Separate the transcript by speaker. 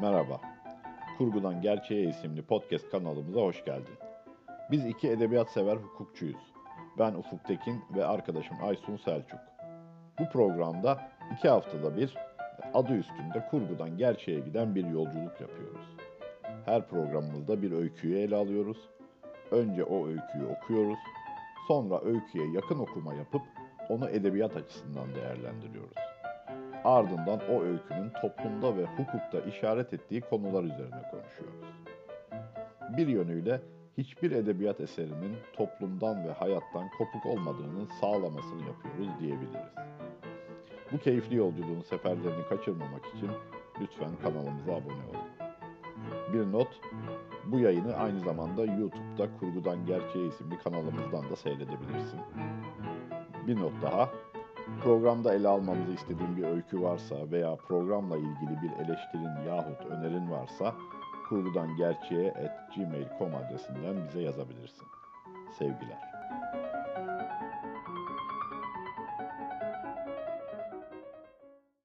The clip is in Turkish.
Speaker 1: Merhaba. Kurgudan Gerçeğe isimli podcast kanalımıza hoş geldin. Biz iki edebiyat sever hukukçuyuz. Ben Ufuk Tekin ve arkadaşım Aysun Selçuk. Bu programda iki haftada bir adı üstünde kurgudan gerçeğe giden bir yolculuk yapıyoruz. Her programımızda bir öyküyü ele alıyoruz. Önce o öyküyü okuyoruz. Sonra öyküye yakın okuma yapıp onu edebiyat açısından değerlendiriyoruz. Ardından o öykünün toplumda ve hukukta işaret ettiği konular üzerine konuşuyoruz. Bir yönüyle hiçbir edebiyat eserinin toplumdan ve hayattan kopuk olmadığının sağlamasını yapıyoruz diyebiliriz. Bu keyifli yolculuğun seferlerini kaçırmamak için lütfen kanalımıza abone olun. Bir not, bu yayını aynı zamanda YouTube'da Kurgudan Gerçeğe isimli kanalımızdan da seyredebilirsin. Bir not daha, programda ele almamızı istediğin bir öykü varsa veya programla ilgili bir eleştirin yahut önerin varsa kurgudan gerçeğe at gmail.com adresinden bize yazabilirsin. Sevgiler.